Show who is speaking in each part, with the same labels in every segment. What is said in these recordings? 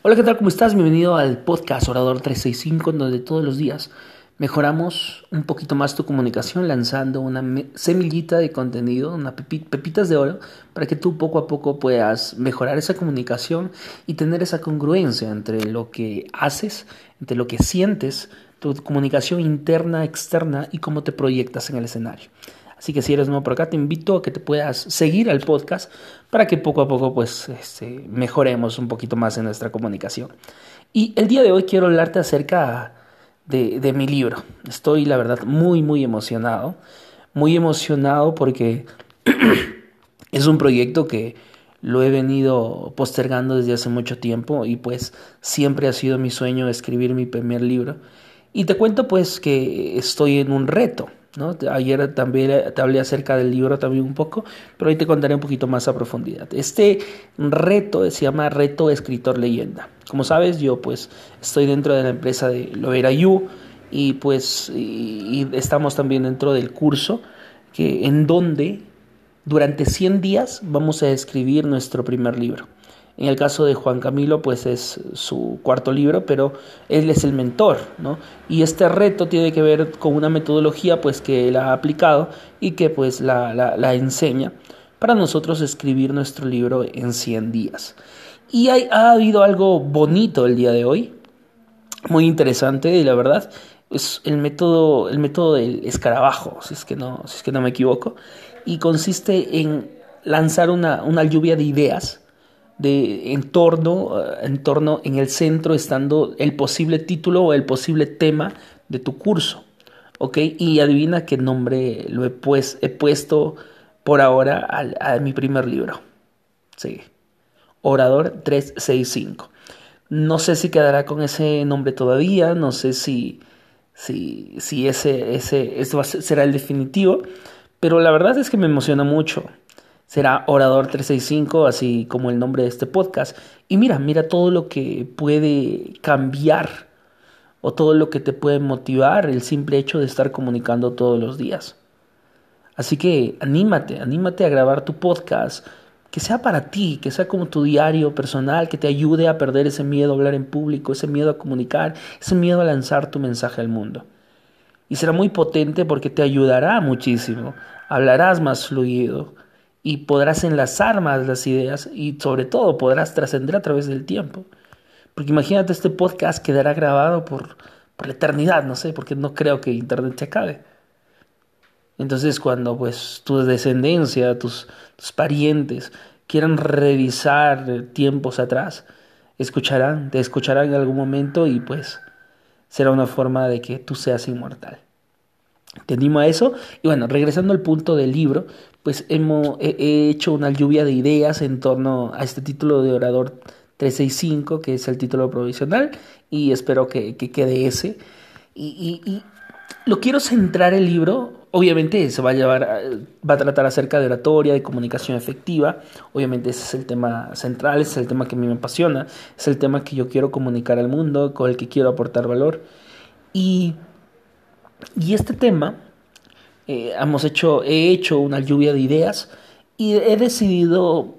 Speaker 1: Hola, ¿qué tal? ¿Cómo estás? Bienvenido al podcast Orador 365, donde todos los días mejoramos un poquito más tu comunicación lanzando una semillita de contenido, una pepitas de oro, para que tú poco a poco puedas mejorar esa comunicación y tener esa congruencia entre lo que haces, entre lo que sientes, tu comunicación interna, externa y cómo te proyectas en el escenario. Así que si eres nuevo por acá, te invito a que te puedas seguir al podcast para que poco a poco pues este, mejoremos un poquito más en nuestra comunicación. Y el día de hoy quiero hablarte acerca de, de mi libro. Estoy la verdad muy muy emocionado, muy emocionado porque es un proyecto que lo he venido postergando desde hace mucho tiempo y pues siempre ha sido mi sueño escribir mi primer libro. Y te cuento pues que estoy en un reto. ¿No? Ayer también te hablé acerca del libro también un poco, pero hoy te contaré un poquito más a profundidad. Este reto se llama Reto Escritor Leyenda. Como sabes, yo pues estoy dentro de la empresa de Loera You y pues y, estamos también dentro del curso que en donde durante 100 días vamos a escribir nuestro primer libro. En el caso de Juan Camilo, pues es su cuarto libro, pero él es el mentor, ¿no? Y este reto tiene que ver con una metodología, pues que él ha aplicado y que pues la, enseña para nosotros escribir nuestro libro en 100 días. Y hay, ha habido algo bonito el día de hoy, muy interesante y la verdad es el método, el método del escarabajo, si es que no, si es que no me equivoco, y consiste en lanzar una, una lluvia de ideas de entorno, eh, en torno en el centro estando el posible título o el posible tema de tu curso. ¿Ok? Y adivina qué nombre lo he, pues, puesto por ahora a, a mi primer libro. Sí. Orador 365. No sé si quedará con ese nombre todavía, no sé si, si, si ese, ese, ese será el definitivo, pero la verdad es que me emociona mucho será Orador 365, así como el nombre de este podcast. Y mira, mira todo lo que puede cambiar o todo lo que te puede motivar el simple hecho de estar comunicando todos los días. Así que anímate, anímate a grabar tu podcast, que sea para ti, que sea como tu diario personal, que te ayude a perder ese miedo a hablar en público, ese miedo a comunicar, ese miedo a lanzar tu mensaje al mundo. Y será muy potente porque te ayudará muchísimo, hablarás más fluido, y podrás enlazar más las ideas y sobre todo podrás trascender a través del tiempo. Porque imagínate, este podcast quedará grabado por, por la eternidad, no sé, porque no creo que Internet se acabe. Entonces cuando pues tu descendencia, tus, tus parientes quieran revisar tiempos atrás, escucharán, te escucharán en algún momento y pues será una forma de que tú seas inmortal. Te animo a eso. Y bueno, regresando al punto del libro, pues hemos, he, hecho una lluvia de ideas en torno a este título de orador 365, que es el título provisional, y espero que, quede ese. Y, y, lo quiero centrar el libro, obviamente se va a llevar, va a tratar acerca de oratoria, de comunicación efectiva, obviamente ese es el tema central, ese es el tema que a mí me apasiona, es el tema que yo quiero comunicar al mundo, con el que quiero aportar valor. Y y este tema, eh, hemos hecho, he hecho una lluvia de ideas y he decidido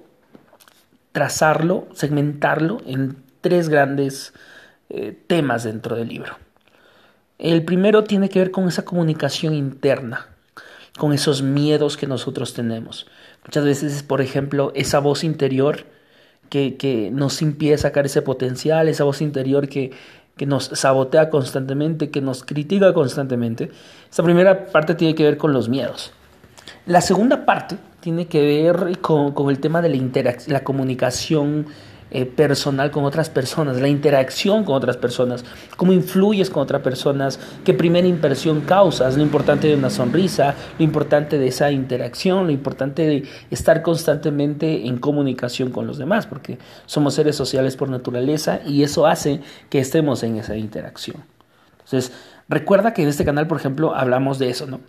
Speaker 1: trazarlo, segmentarlo en tres grandes eh, temas dentro del libro. El primero tiene que ver con esa comunicación interna, con esos miedos que nosotros tenemos. Muchas veces, por ejemplo, esa voz interior que, que nos impide sacar ese potencial, esa voz interior que, que nos sabotea constantemente, que nos critica constantemente. Esta primera parte tiene que ver con los miedos. La segunda parte tiene que ver con, el tema de la, la comunicación eh, personal con otras personas, la interacción con otras personas, cómo influyes con otras personas, qué primera impresión causas, lo importante de una sonrisa, lo importante de esa interacción, lo importante de estar constantemente en comunicación con los demás, porque somos seres sociales por naturaleza y eso hace que estemos en esa interacción. Entonces, recuerda que en este canal, por ejemplo, hablamos de eso, ¿no?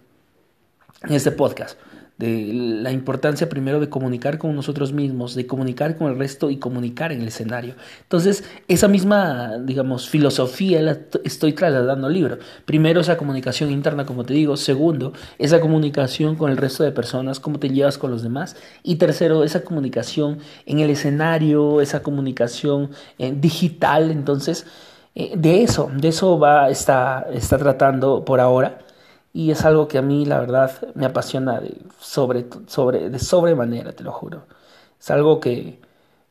Speaker 1: En este podcast de la importancia primero de comunicar con nosotros mismos, de comunicar con el resto y comunicar en el escenario. Entonces, esa misma, digamos, filosofía la estoy trasladando al libro. Primero, esa comunicación interna, como te digo. Segundo, esa comunicación con el resto de personas, cómo te llevas con los demás. Y tercero, esa comunicación en el escenario, esa comunicación eh, digital. Entonces, eh, de eso, de eso va, está, está tratando por ahora y es algo que a mí la verdad me apasiona de sobre, sobre, de sobremanera, te lo juro. Es algo que,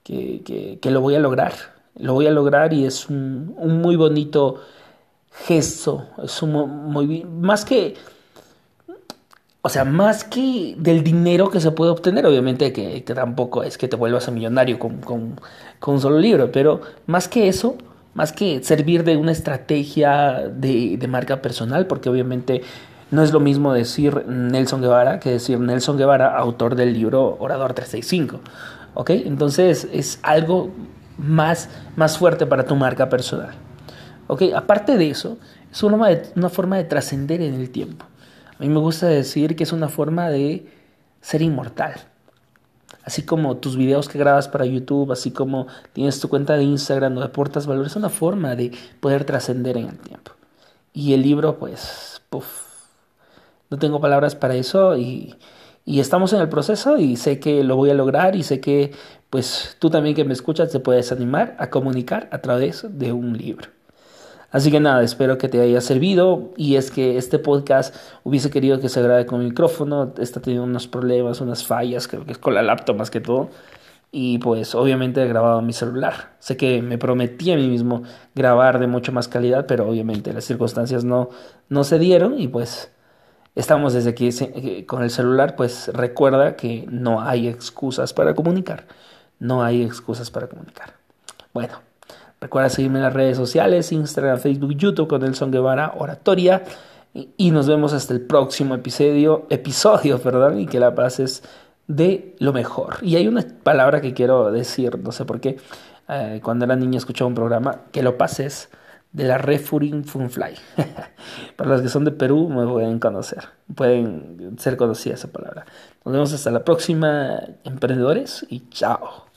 Speaker 1: que, que, lo voy a lograr, lo voy a lograr y es un, un muy bonito gesto, es un muy, más que, o sea, más que del dinero que se puede obtener, obviamente que, que tampoco es que te vuelvas a millonario con, con, con un solo libro, pero más que eso, más que servir de una estrategia de, de, marca personal, porque obviamente no es lo mismo decir Nelson Guevara que decir Nelson Guevara, autor del libro Orador 365. ¿Ok? Entonces es algo más, más fuerte para tu marca personal. ¿Ok? Aparte de eso, es una, una forma de trascender en el tiempo. A mí me gusta decir que es una forma de ser inmortal así como tus videos que grabas para YouTube, así como tienes tu cuenta de Instagram donde aportas valor, es una forma de poder trascender en el tiempo. Y el libro, pues, puff, no tengo palabras para eso y, y estamos en el proceso y sé que lo voy a lograr y sé que, pues, tú también que me escuchas te puedes animar a comunicar a través de un libro. Así que nada, espero que te haya servido y es que este podcast hubiese querido que se grabe con micrófono, está teniendo unos problemas, unas fallas, creo que es con la laptop más que todo. Y pues obviamente he grabado mi celular. Sé que me prometí a mí mismo grabar de mucho más calidad, pero obviamente las circunstancias no, no se dieron y pues estamos desde aquí con el celular, pues recuerda que no hay excusas para comunicar. No hay excusas para comunicar. Bueno, Recuerda seguirme en las redes sociales, Instagram, Facebook, YouTube con Nelson Guevara Oratoria. Y nos vemos hasta el próximo episodio, episodio, perdón, y que la pases de lo mejor. Y hay una palabra que quiero decir, no sé por qué, eh, cuando era niño escuchaba un programa, que lo pases de la Refuring Funfly. Para los que son de Perú me pueden conocer, pueden ser conocida esa palabra. Nos vemos hasta la próxima, emprendedores, y chao.